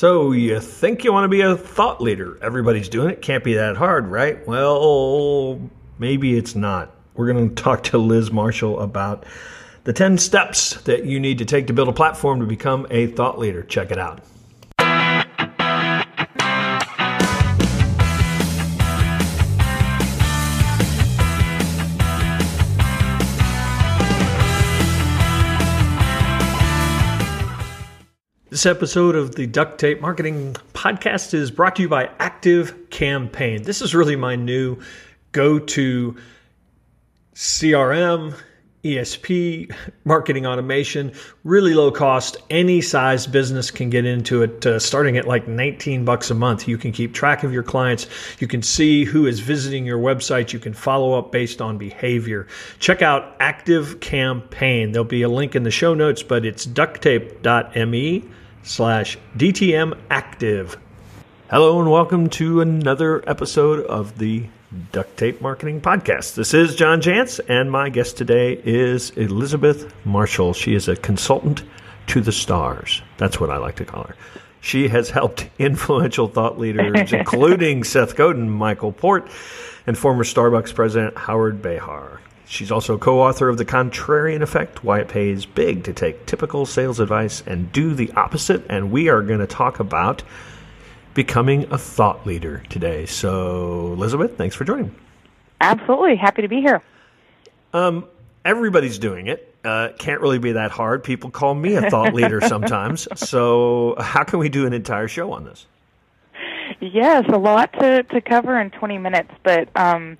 So, you think you want to be a thought leader? Everybody's doing it. Can't be that hard, right? Well, maybe it's not. We're going to talk to Liz Marshall about the 10 steps that you need to take to build a platform to become a thought leader. Check it out. This episode of the Duct Tape Marketing Podcast is brought to you by Active Campaign. This is really my new go to CRM, ESP, marketing automation, really low cost. Any size business can get into it, uh, starting at like 19 bucks a month. You can keep track of your clients. You can see who is visiting your website. You can follow up based on behavior. Check out Active Campaign. There'll be a link in the show notes, but it's ducttape.me slash DTM active. Hello and welcome to another episode of the Duct Tape Marketing Podcast. This is John Jantsch, and my guest today is Elizabeth Marshall. She is a consultant to the stars. That's what I like to call her. She has helped influential thought leaders, including Seth Godin, Michael Port, and former Starbucks president Howard Behar. She's also co author of The Contrarian Effect Why It Pays Big to Take Typical Sales Advice and Do the Opposite. And we are going to talk about becoming a thought leader today. So, Elizabeth, thanks for joining. Absolutely. Happy to be here. Um, everybody's doing it. Uh, can't really be that hard. People call me a thought leader sometimes. So, how can we do an entire show on this? Yes, a lot to, to cover in 20 minutes, but. Um,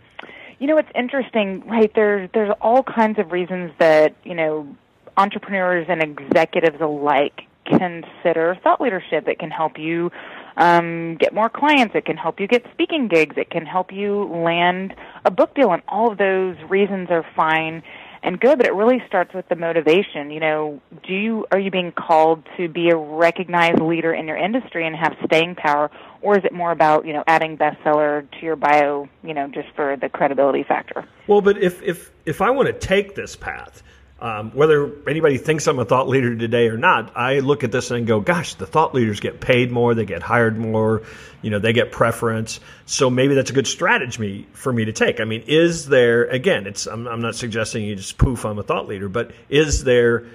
you know, it's interesting, right? There's there's all kinds of reasons that you know entrepreneurs and executives alike consider thought leadership. It can help you um, get more clients. It can help you get speaking gigs. It can help you land a book deal, and all of those reasons are fine and good, but it really starts with the motivation. You know, do you are you being called to be a recognized leader in your industry and have staying power, or is it more about you know adding bestseller to your bio, you know, just for the credibility factor? Well, but if if if I want to take this path, um, whether anybody thinks I'm a thought leader today or not, I look at this and go, gosh, the thought leaders get paid more, they get hired more, you know, they get preference. So maybe that's a good strategy for me to take. I mean, is there, again, it's, I'm, I'm not suggesting you just poof, I'm a thought leader, but is there,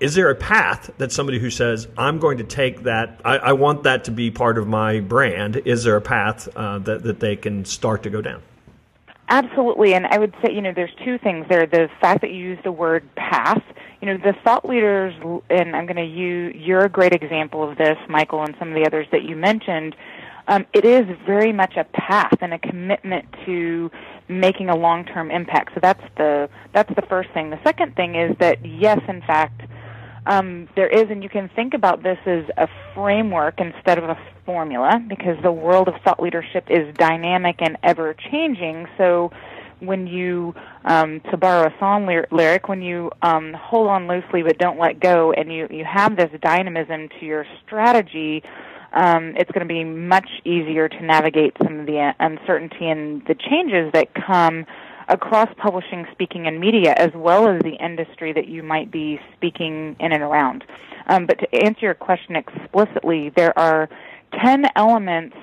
is there a path that somebody who says, I'm going to take that, I, I want that to be part of my brand, is there a path uh, that, that they can start to go down? Absolutely, and I would say, you know, there's two things there. The fact that you use the word path, you know, the thought leaders, and I'm going to use, you're a great example of this, Michael, and some of the others that you mentioned. Um, it is very much a path and a commitment to making a long-term impact. So that's the that's the first thing. The second thing is that yes, in fact, um, there is, and you can think about this as a framework instead of a formula because the world of thought leadership is dynamic and ever changing. So when you, um, to borrow a song lyric, when you um, hold on loosely but don't let go, and you you have this dynamism to your strategy. Um, it's going to be much easier to navigate some of the uncertainty and the changes that come across publishing, speaking, and media, as well as the industry that you might be speaking in and around. Um, but to answer your question explicitly, there are 10 elements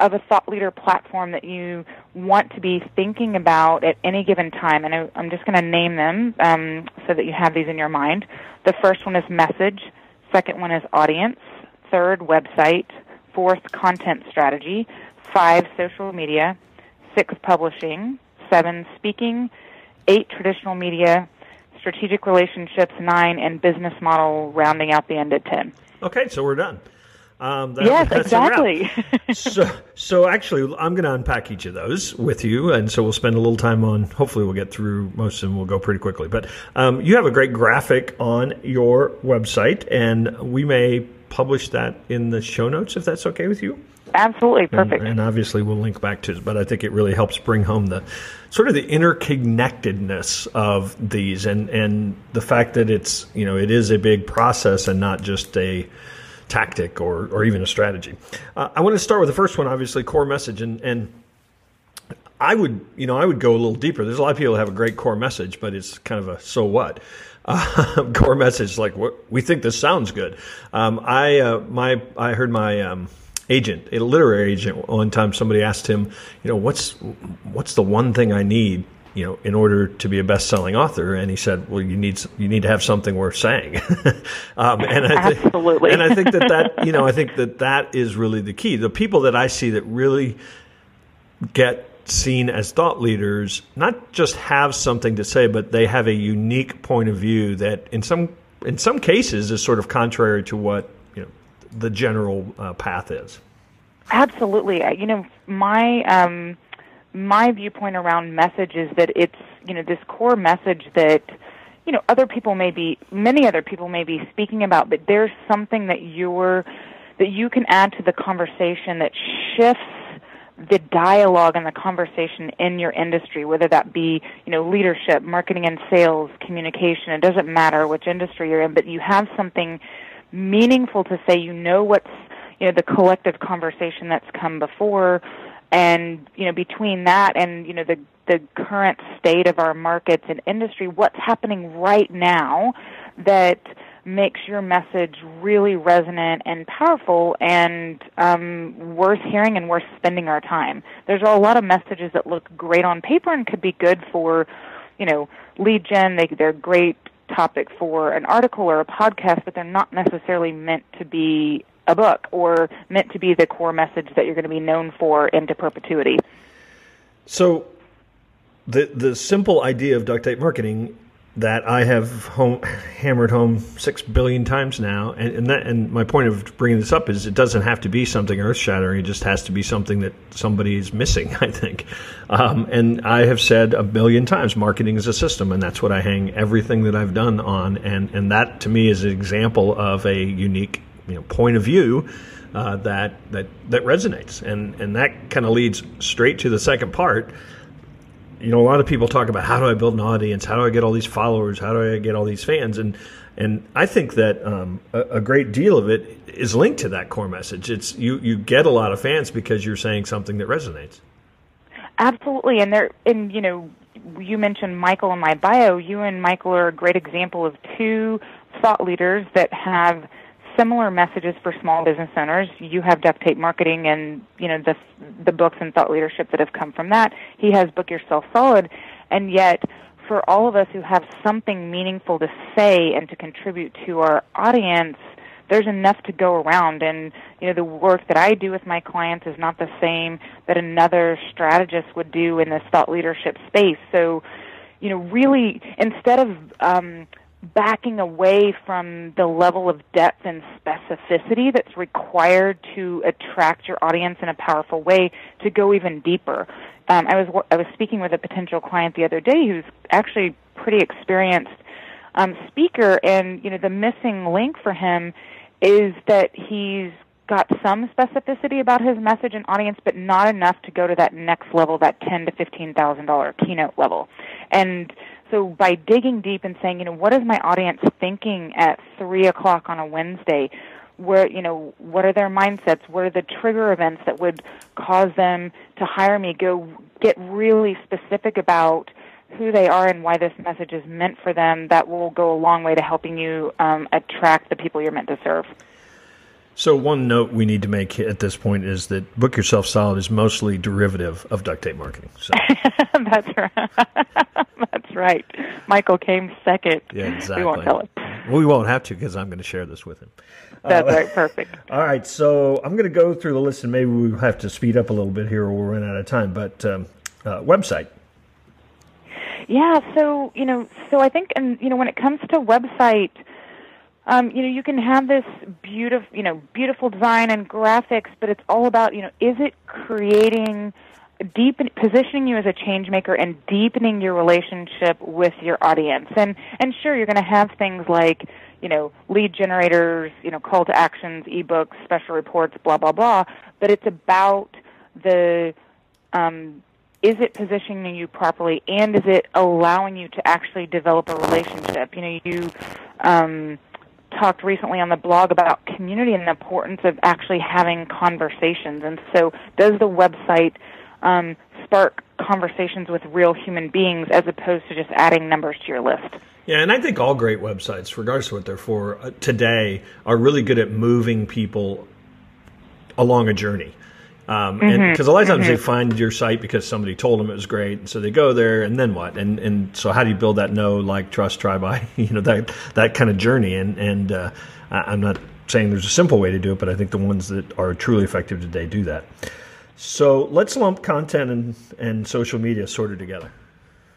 of a thought leader platform that you want to be thinking about at any given time. And I, am just going to name them um, so that you have these in your mind. The first one is message. Second one is audience. Third, website. Fourth, content strategy. Five, social media. Six, publishing. Seven, speaking. Eight, traditional media. Strategic relationships. Nine, and business model rounding out the end at 10. Okay, so we're done. Um, that, yes, exactly. so, so actually, I'm going to unpack each of those with you, and so we'll spend a little time on. Hopefully, we'll get through most of them. We'll go pretty quickly, but um, you have a great graphic on your website, and we may publish that in the show notes if that's okay with you. Absolutely perfect. And, and obviously, we'll link back to it, but I think it really helps bring home the sort of the interconnectedness of these, and and the fact that it's you know it is a big process and not just a tactic or, or even a strategy. Uh, I want to start with the first one, obviously, core message. And, and I would, you know, I would go a little deeper. There's a lot of people have a great core message, but it's kind of a so what. uh, core message like we think this sounds good. Um, I uh, my I heard my um, agent, a literary agent, one time somebody asked him, you know, what's what's the one thing I need you know, in order to be a best-selling author. And he said, well, you need you need to have something worth saying. um, and I th- Absolutely. and I think that that you know, I think that that is really the key. The people that I see that really get seen as thought leaders not just have something to say, but they have a unique point of view that in some in some cases is sort of contrary to what the general uh, path is. Absolutely. You know, my um, my viewpoint around message is that it's you know this core message that you know other people may be many other people may be speaking about but there's something that you're that you can add to the conversation that shifts the dialogue and the conversation in your industry whether that be you know leadership marketing and sales communication it doesn't matter which industry you're in but you have something meaningful to say you know what's you know the collective conversation that's come before and you know between that and you know the the current state of our markets and industry what's happening right now that makes your message really resonant and powerful and um, worth hearing and worth spending our time. There's a lot of messages that look great on paper and could be good for, you know, lead gen. They, they're great topic for an article or a podcast, but they're not necessarily meant to be a book or meant to be the core message that you're going to be known for into perpetuity. So, the the simple idea of duct tape marketing that I have home, hammered home six billion times now, and and, that, and my point of bringing this up is it doesn't have to be something earth shattering. It just has to be something that somebody is missing. I think, um, and I have said a billion times, marketing is a system, and that's what I hang everything that I've done on, and and that to me is an example of a unique you know, point of view uh, that that that resonates, and and that kind of leads straight to the second part. You know, a lot of people talk about how do I build an audience, how do I get all these followers, how do I get all these fans, and and I think that um, a, a, great deal of it is linked to that core message. It's you you get a lot of fans because you're saying something that resonates. Absolutely, and there and you know you mentioned Michael in my bio. You and Michael are a great example of two thought leaders that have similar messages for small business owners. You have duct tape marketing and you know the the books and thought leadership that have come from that. He has book yourself solid, and yet for all of us who have something meaningful to say and to contribute to our audience, there's enough to go around. And you know the work that I do with my clients is not the same that another strategist would do in this thought leadership space. So you know really instead of um, backing away from the level of depth and specificity that's required to attract your audience in a powerful way to go even deeper. Um, I was I was speaking with a potential client the other day who's actually pretty experienced um, speaker, and you know the missing link for him is that he's got some specificity about his message and audience, but not enough to go to that next level, that ten to fifteen thousand dollar keynote level, and so by digging deep and saying, you know, what is my audience thinking at three o'clock on a Wednesday? Where you know, what are their mindsets? What are the trigger events that would cause them to hire me? Go get really specific about who they are and why this message is meant for them. That will go a long way to helping you um, attract the people you're meant to serve. So one note we need to make at this point is that Book Yourself Solid is mostly derivative of duct tape marketing. So. That's right. That's right. Michael came second. Yeah, exactly. We won't tell him. We won't have to because I'm going to share this with him. That's uh, right. Perfect. All right. So I'm going to go through the list, and maybe we have to speed up a little bit here, or we'll run out of time. But um, uh, website. Yeah. So you know, so I think, and you know, when it comes to website um, you know, you can have this beautiful, you know, beautiful design and graphics, but it's all about, you know, is it creating deep positioning you as a change maker and deepening your relationship with your audience. And and sure, you're going to have things like, you know, lead generators, you know, call to actions, ebooks, special reports, blah blah blah. But it's about the um, is it positioning you properly, and is it allowing you to actually develop a relationship? You know, you um, talked recently on the blog about community and the importance of actually having conversations. And so, does the website um, spark conversations with real human beings as opposed to just adding numbers to your list? Yeah, and I think all great websites, regardless of what they're for, uh, today are really good at moving people along a journey. Um, mm-hmm. and because a lot of times mm-hmm. they find your site because somebody told them it was great, and so they go there, and then what? And and so how do you build that know, like, trust, try, buy? You know that that kind of journey. And and uh, I'm not saying there's a simple way to do it, but I think the ones that are truly effective today do that. So let's lump content and and social media sorted together.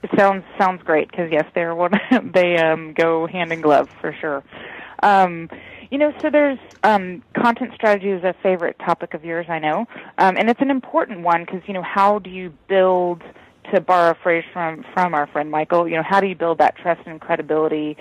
It sounds sounds great because yes, they're one they um, go hand in glove for sure. Um, you know, so there's um, content strategy is a favorite topic of yours, I know, um, and it's an important one because you know how do you build to borrow a phrase from from our friend Michael, you know, how do you build that trust and credibility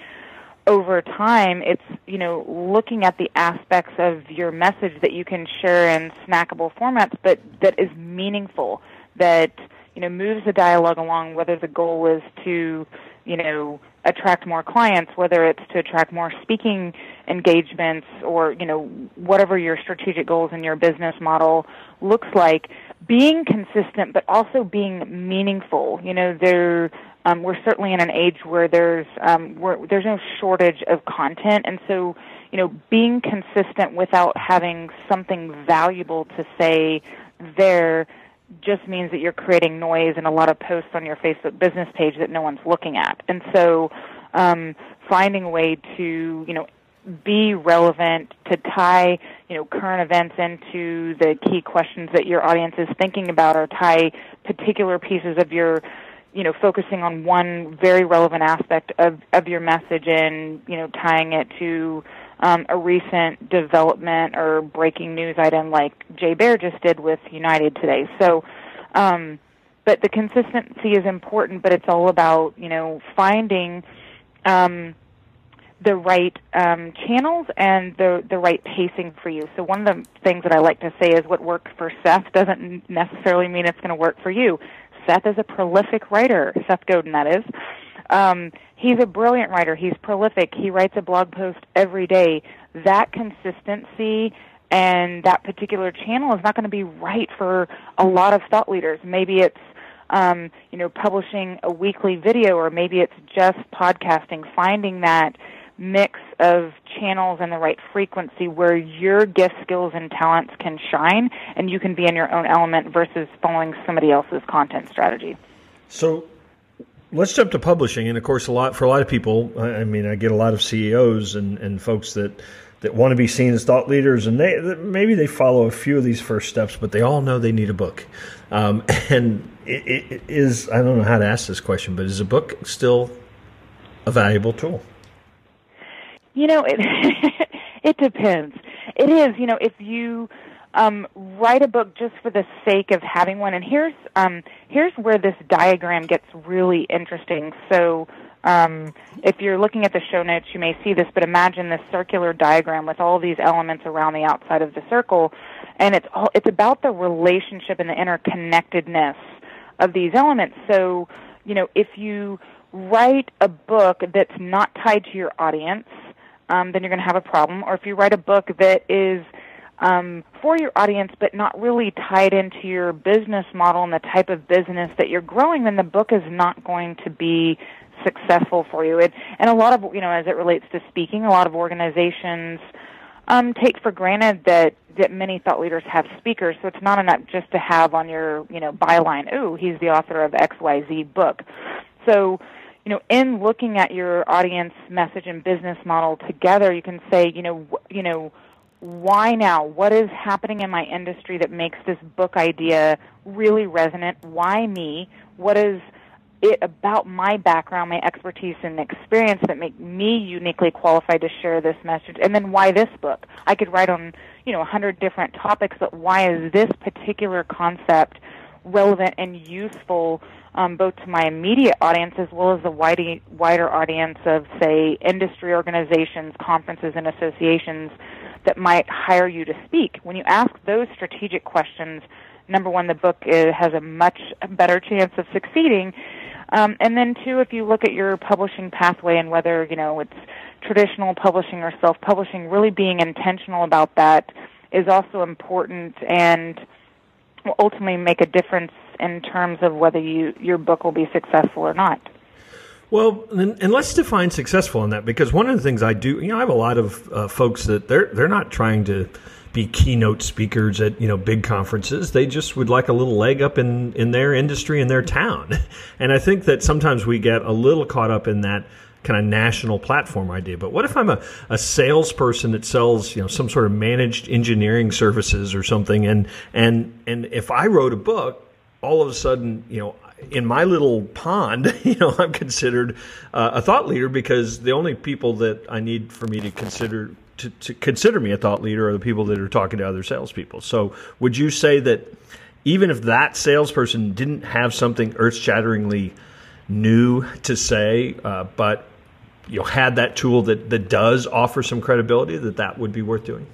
over time? It's you know looking at the aspects of your message that you can share in snackable formats, but that is meaningful, that you know moves the dialogue along. Whether the goal is to you know attract more clients, whether it's to attract more speaking engagements or, you know, whatever your strategic goals in your business model looks like, being consistent but also being meaningful. You know, there um, we're certainly in an age where there's um, where there's no shortage of content, and so you know, being consistent without having something valuable to say there just means that you're creating noise and a lot of posts on your Facebook business page that no one's looking at. And so, um, finding a way to, you know, be relevant to tie, you know, current events into the key questions that your audience is thinking about or tie particular pieces of your you know, focusing on one very relevant aspect of, of your message and, you know, tying it to um, a recent development or breaking news item like Jay Baer just did with United today. So, um, but the consistency is important, but it's all about, you know, finding, um, the right um, channels and the the right pacing for you. So one of the things that I like to say is what worked for Seth doesn't necessarily mean it's going to work for you. Seth is a prolific writer. Seth Godin, that is. Um, he's a brilliant writer. He's prolific. He writes a blog post every day. That consistency and that particular channel is not going to be right for a lot of thought leaders. Maybe it's um, you know publishing a weekly video, or maybe it's just podcasting. Finding that mix of channels and the right frequency where your gift, skills, and talents can shine and you can be in your own element versus following somebody else's content strategy. So let's jump to publishing. And of course, a lot for a lot of people, I mean, I get a lot of CEOs and, and folks that, that want to be seen as thought leaders, and they maybe they follow a few of these first steps, but they all know they need a book. Um, and it, it is I don't know how to ask this question, but is a book still a valuable tool? You know, it it depends. It is, you know, if you um, write a book just for the sake of having one, and here's um, here's where this diagram gets really interesting. So. Um, if you're looking at the show notes, you may see this, but imagine this circular diagram with all these elements around the outside of the circle, and it's all it's about the relationship and the interconnectedness of these elements. So, you know, if you write a book that's not tied to your audience, um, then you're going to have a problem. Or if you write a book that is um, for your audience but not really tied into your business model and the type of business that you're growing, then the book is not going to be successful for you. It, and a lot of, you know, as it relates to speaking, a lot of organizations um, take for granted that that many thought leaders have speakers, so it's not enough just to have on your, you know, byline, ooh, he's the author of XYZ book. So you know, in looking at your audience message and business model together, you can say, you know, you know, why now? What is happening in my industry that makes this book idea really resonant? Why me? What is it about my background, my expertise and experience that make me uniquely qualified to share this message? And then why this book? I could write on, you know, a hundred different topics, but why is this particular concept relevant and useful um, both to my immediate audience as well as the wider, wider audience of, say, industry organizations, conferences, and associations that might hire you to speak. When you ask those strategic questions, number one, the book is, has a much better chance of succeeding. Um, and then two, if you look at your publishing pathway and whether you know it's traditional publishing or self-publishing, really being intentional about that is also important and will ultimately make a difference in terms of whether you your book will be successful or not. Well, and, let's define successful in that because one of the things I do, you know, I have a lot of uh, folks that they're they're not trying to be keynote speakers at you know big conferences. They just would like a little leg up in in their industry in their town, and I think that sometimes we get a little caught up in that kind of national platform idea. But what if I'm a, a salesperson that sells, you know, some sort of managed engineering services or something, and and and if I wrote a book, all of a sudden, you know, in my little pond, you know, I'm considered uh, a thought leader because the only people that I need for me to consider to, to consider me a thought leader are the people that are talking to other salespeople. So, would you say that even if that salesperson didn't have something earth-shatteringly new to say, uh, but you know had that tool that that does offer some credibility, that that would be worth doing?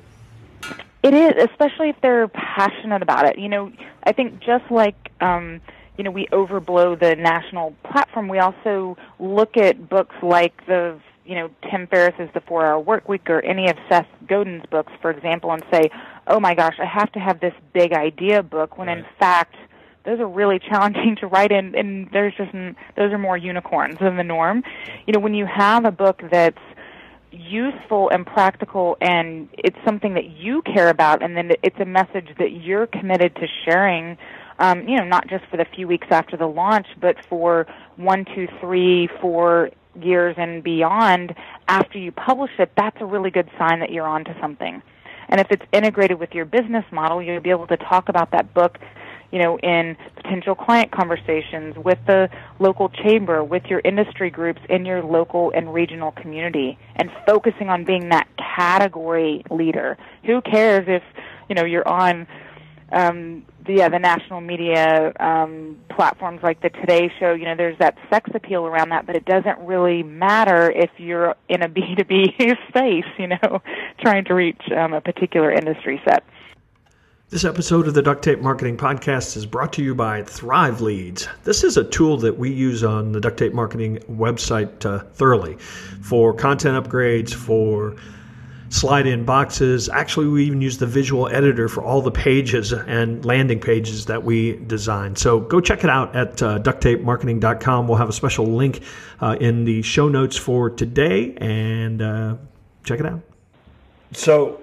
It is, especially if they're passionate about it. You know, I think just like. Um, you know, we overblow the national platform. We also look at books like the you know, Tim Ferriss's The Four Hour Work Week or any of Seth Godin's books, for example, and say, oh my gosh, I have to have this big idea book, when right. in fact, those are really challenging to write in, and there's just, those are more unicorns than the norm. You know, when you have a book that's useful and practical and it's something that you care about and then it's a message that you're committed to sharing um, you know not just for the few weeks after the launch but for one two three four years and beyond after you publish it, that's a really good sign that you're onto something. And if it's integrated with your business model, you'll be able to talk about that book, you know, in potential client conversations with the local chamber, with your industry groups in your local and regional community, and focusing on being that category leader. Who cares if, you know, you're on um, yeah, the national media um, platforms like the Today Show, you know, there's that sex appeal around that, but it doesn't really matter if you're in a B2B space, you know, trying to reach um, a particular industry set. This episode of the Duct Tape Marketing Podcast is brought to you by Thrive Leads. This is a tool that we use on the Duct Tape Marketing website uh, thoroughly for content upgrades, for slide in boxes. Actually, we even use the visual editor for all the pages and landing pages that we design. So go check it out at uh, ducttapemarketing.com. We'll have a special link uh, in the show notes for today and uh, check it out. So,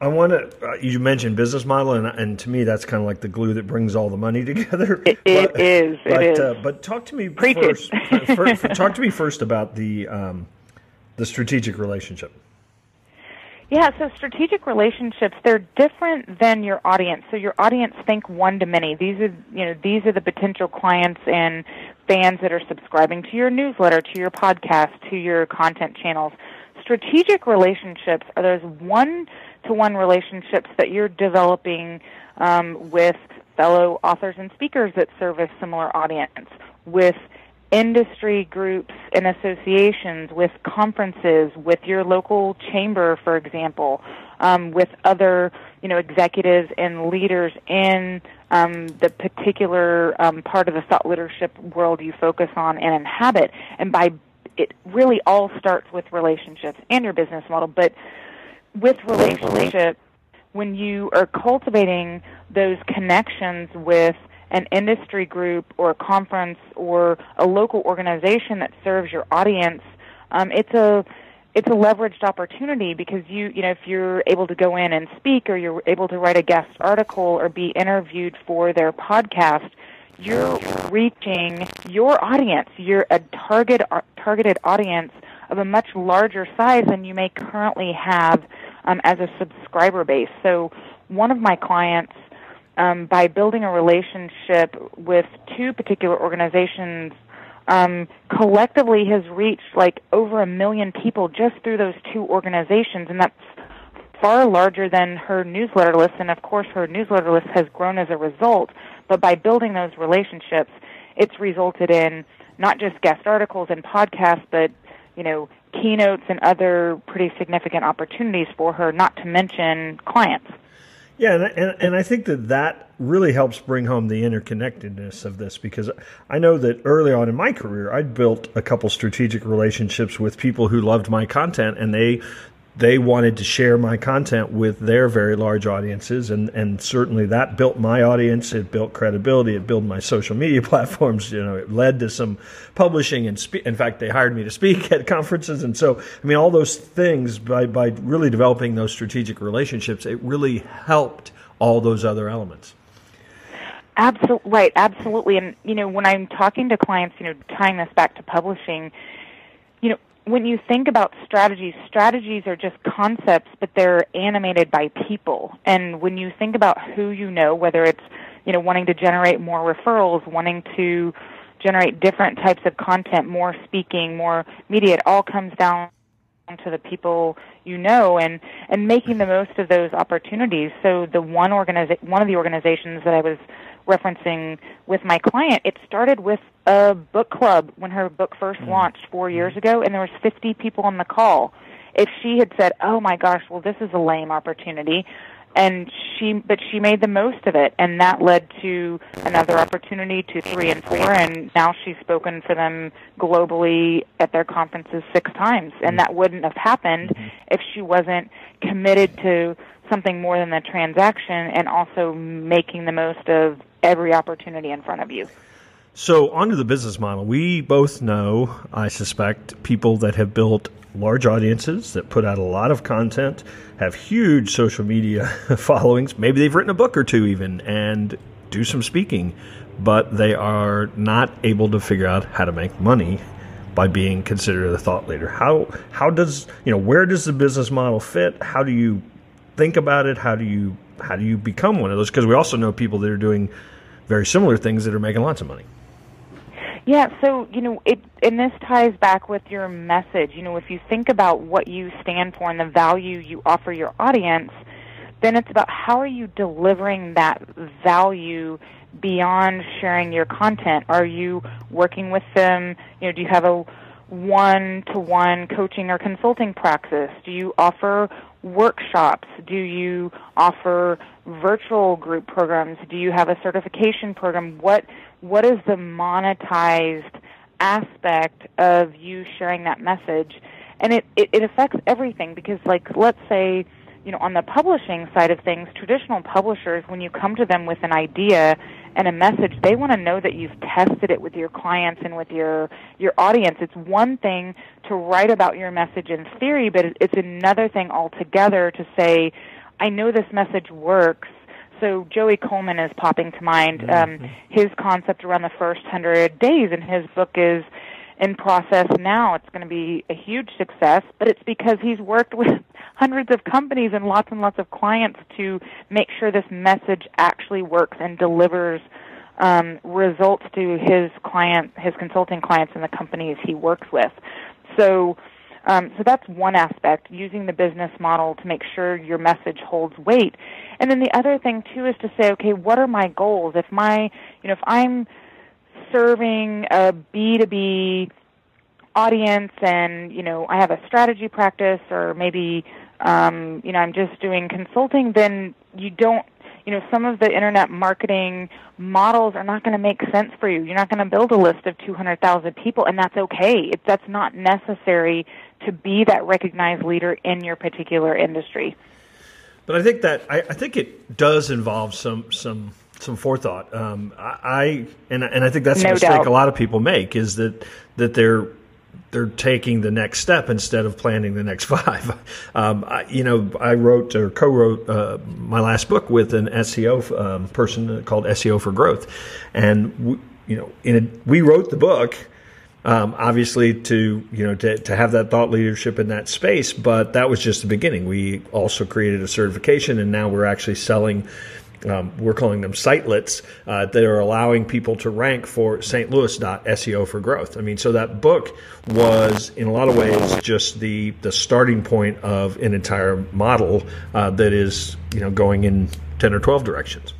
I want to. Uh, you mentioned business model, and, and to me, that's kind of like the glue that brings all the money together. It, it but, is. It but, is. Uh, but talk to me Preach first. first talk to me first about the um, the strategic relationship. Yeah, so strategic relationships, they're different than your audience. So your audience think one to many. These are, you know, these are the potential clients and fans that are subscribing to your newsletter, to your podcast, to your content channels. Strategic relationships are those one-to-one relationships that you're developing um, with fellow authors and speakers that serve a similar audience, with industry groups and associations, with conferences, with your local chamber, for example, um, with other you know executives and leaders in um, the particular um, part of the thought leadership world you focus on and inhabit. And by it really all starts with relationships and your business model, but with relationships, when you are cultivating those connections with an industry group or a conference or a local organization that serves your audience, um, it's a it's a leveraged opportunity because you you know if you're able to go in and speak or you're able to write a guest article or be interviewed for their podcast, you're reaching your audience. You're a target targeted audience of a much larger size than you may currently have um, as a subscriber base. So one of my clients um, by building a relationship with two particular organizations um, collectively has reached like over a million people just through those two organizations, and that's far larger than her newsletter list. And of course, her newsletter list has grown as a result. But by building those relationships, it's resulted in not just guest articles and podcasts, but you know keynotes and other pretty significant opportunities for her. Not to mention clients. Yeah, and, and, and, I think that that really helps bring home the interconnectedness of this because I know that early on in my career, I'd built a couple strategic relationships with people who loved my content and they they wanted to share my content with their very large audiences, and, and certainly that built my audience. It built credibility. It built my social media platforms. You know, it led to some publishing and spe- in fact, they hired me to speak at conferences, and so I mean, all those things by by really developing those strategic relationships, it really helped all those other elements. Absolutely right, absolutely. And you know, when I'm talking to clients, you know, tying this back to publishing, when you think about strategies, strategies are just concepts, but they're animated by people. And when you think about who you know, whether it's, you know, wanting to generate more referrals, wanting to generate different types of content, more speaking, more media, it all comes down to the people you know and and making the most of those opportunities. So the one organiza- one of the organizations that I was referencing with my client, it started with a book club when her book first mm. launched four years mm. ago, and there was 50 people on the call. If she had said, "Oh my gosh, well this is a lame opportunity," and she but she made the most of it and that led to another opportunity to three and four and now she's spoken for them globally at their conferences six times and that wouldn't have happened mm-hmm. if she wasn't committed to something more than the transaction and also making the most of every opportunity in front of you. So, onto the business model. We both know, I suspect, people that have built large audiences that put out a lot of content, have huge social media followings. Maybe they've written a book or two, even, and do some speaking, but they are not able to figure out how to make money by being considered a thought leader. How how does you know where does the business model fit? How do you think about it? How do you how do you become one of those? Because we also know people that are doing very similar things that are making lots of money. Yeah, so you know, it and this ties back with your message. You know, if you think about what you stand for and the value you offer your audience, then it's about how are you delivering that value beyond sharing your content? Are you working with them? You know, do you have a one-to-one coaching or consulting practice? Do you offer workshops? Do you offer virtual group programs? Do you have a certification program? What what is the monetized aspect of you sharing that message? And it, it, it affects everything because like let's say, you know, on the publishing side of things, traditional publishers, when you come to them with an idea and a message, they want to know that you've tested it with your clients and with your your audience. It's one thing to write about your message in theory, but it's another thing altogether to say, I know this message works. So Joey Coleman is popping to mind. Mm-hmm. Um, his concept around the first hundred days, and his book is in process now. It's going to be a huge success, but it's because he's worked with hundreds of companies and lots and lots of clients to make sure this message actually works and delivers um, results to his client, his consulting clients, and the companies he works with. So um, so that's one aspect, using the business model to make sure your message holds weight. And then the other thing too is to say, okay, what are my goals? If my, you know, if I'm serving a B2B audience and, you know, I have a strategy practice or maybe, um, you know, I'm just doing consulting, then you don't you know, some of the internet marketing models are not going to make sense for you. You're not going to build a list of 200,000 people, and that's okay. It, that's not necessary to be that recognized leader in your particular industry. But I think that I, I think it does involve some some some forethought. Um, I, I and and I think that's no a mistake doubt. a lot of people make is that that they're they're taking the next step instead of planning the next five. Um, I, you know, I wrote or co-wrote uh, my last book with an SEO um, person called SEO for Growth, and we, you know, in a, we wrote the book. Um, obviously, to you know, to, to have that thought leadership in that space, but that was just the beginning. We also created a certification, and now we're actually selling um, we're calling them sitelets uh, that are allowing people to rank for St. Louis SEO for growth. I mean, so that book was in a lot of ways just the the starting point of an entire model uh, that is you know going in ten or twelve directions.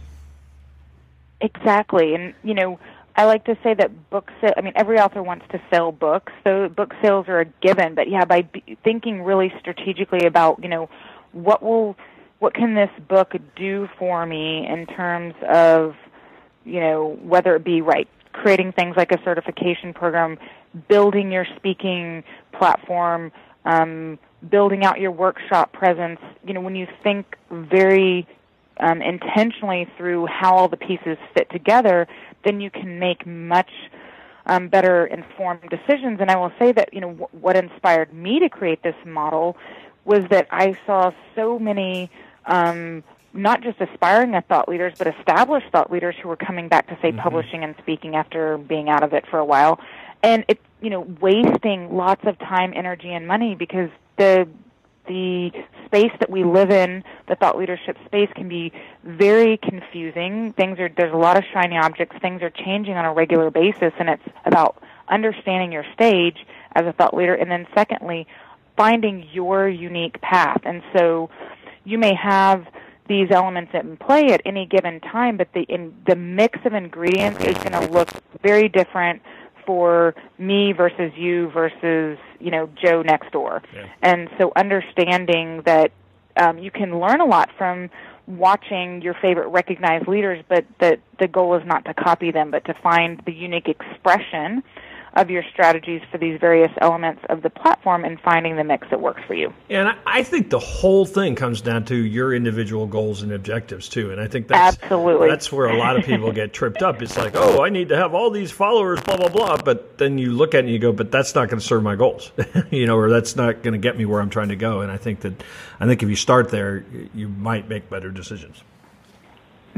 Exactly, and you know. I like to say that book sale, I mean, every author wants to sell books, so book sales are a given. But yeah, by thinking really strategically about, you know, what will what can this book do for me in terms of, you know, whether it be right creating things like a certification program, building your speaking platform, um, building out your workshop presence. You know, when you think very um, intentionally through how all the pieces fit together, then you can make much um, better informed decisions. And I will say that you know w- what inspired me to create this model was that I saw so many. Um, not just aspiring thought leaders, but established thought leaders who were coming back to say mm-hmm. publishing and speaking after being out of it for a while, and it you know wasting lots of time, energy, and money because the the space that we live in, the thought leadership space, can be very confusing. Things are there's a lot of shiny objects. Things are changing on a regular basis, and it's about understanding your stage as a thought leader, and then secondly, finding your unique path. And so, you may have these elements in play at any given time, but the in, the mix of ingredients is going to look very different for me versus you versus you know Joe next door. Yeah. And so understanding that um, you can learn a lot from watching your favorite recognized leaders, but that the goal is not to copy them, but to find the unique expression of your strategies for these various elements of the platform and finding the mix that works for you. And I think the whole thing comes down to your individual goals and objectives too. And I think that's absolutely that's where a lot of people get tripped up. It's like, oh, I need to have all these followers, blah blah blah. But then you look at it and you go, but that's not going to serve my goals, you know, or that's not going to get me where I'm trying to go. And I think that I think if you start there, you might make better decisions.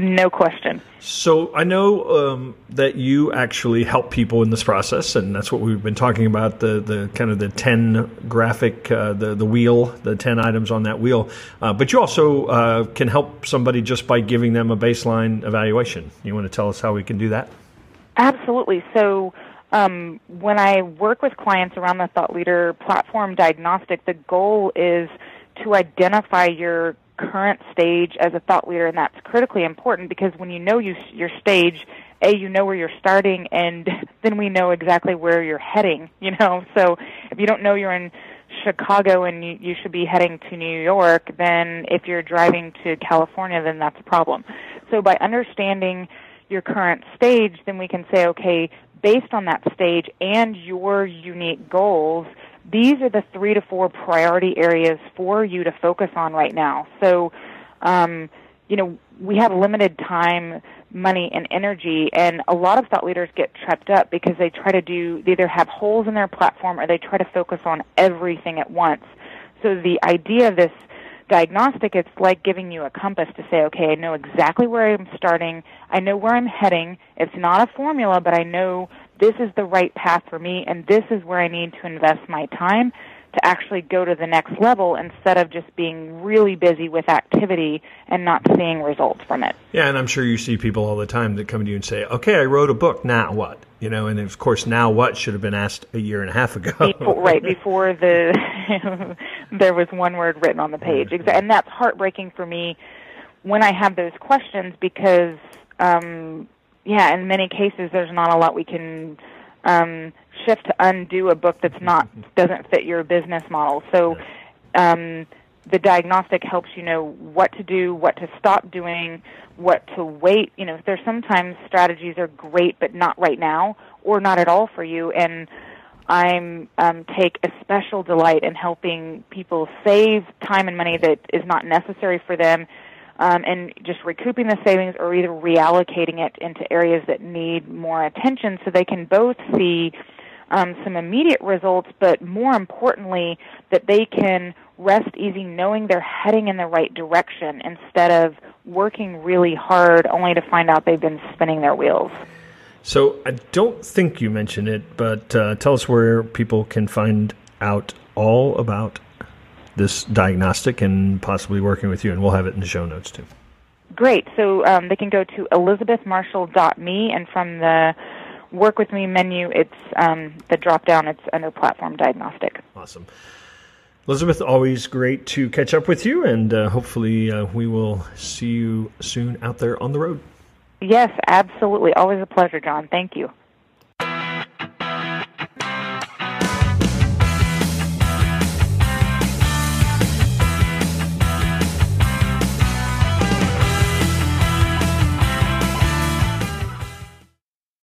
No question. So I know um, that you actually help people in this process, and that's what we've been talking about the the kind of the ten graphic uh, the the wheel, the ten items on that wheel. Uh, but you also uh, can help somebody just by giving them a baseline evaluation. You want to tell us how we can do that? Absolutely. So. Um, when I work with clients around the Thought Leader platform diagnostic, the goal is to identify your current stage as a thought leader, and that's critically important because when you know you, your stage, a you know where you're starting, and then we know exactly where you're heading. You know, so if you don't know you're in Chicago and you, you should be heading to New York, then if you're driving to California, then that's a problem. So by understanding your current stage, then we can say, okay, based on that stage and your unique goals, these are the three to four priority areas for you to focus on right now. So, um, you know, we have limited time, money, and energy, and a lot of thought leaders get tripped up because they try to do, they either have holes in their platform or they try to focus on everything at once. So the idea of this diagnostic, it's like giving you a compass to say, okay, I know exactly where I'm starting. I know where I'm heading. It's not a formula, but I know this is the right path for me and this is where I need to invest my time to actually go to the next level instead of just being really busy with activity and not seeing results from it. Yeah, and I'm sure you see people all the time that come to you and say, "Okay, I wrote a book. Now what?" You know, and of course, now what should have been asked a year and a half ago. before, right before the there was one word written on the page, and that's heartbreaking for me when I have those questions because um, yeah, in many cases, there's not a lot we can um, shift to undo a book that's not doesn't fit your business model. So, um, the diagnostic helps you know what to do, what to stop doing, what to wait. You know, there's sometimes strategies are great, but not right now, or not at all for you, and I'm um, take a special delight in helping people save time and money that is not necessary for them um, and just recouping the savings or either reallocating it into areas that need more attention so they can both see um, some immediate results, but more importantly, that they can rest easy knowing they're heading in the right direction instead of working really hard only to find out they've been spinning their wheels. So I don't think you mentioned it, but uh, tell us where people can find out all about this diagnostic and possibly working with you, and we'll have it in the show notes too. Great. So um, they can go to elizabethmarshall.me, and from the Work With Me menu, it's um, the drop down, it's under Platform Diagnostic. Awesome. Elizabeth, always great to catch up with you, and uh, hopefully uh, we will see you soon out there on the road. Yes, absolutely. Always a pleasure, John. Thank you.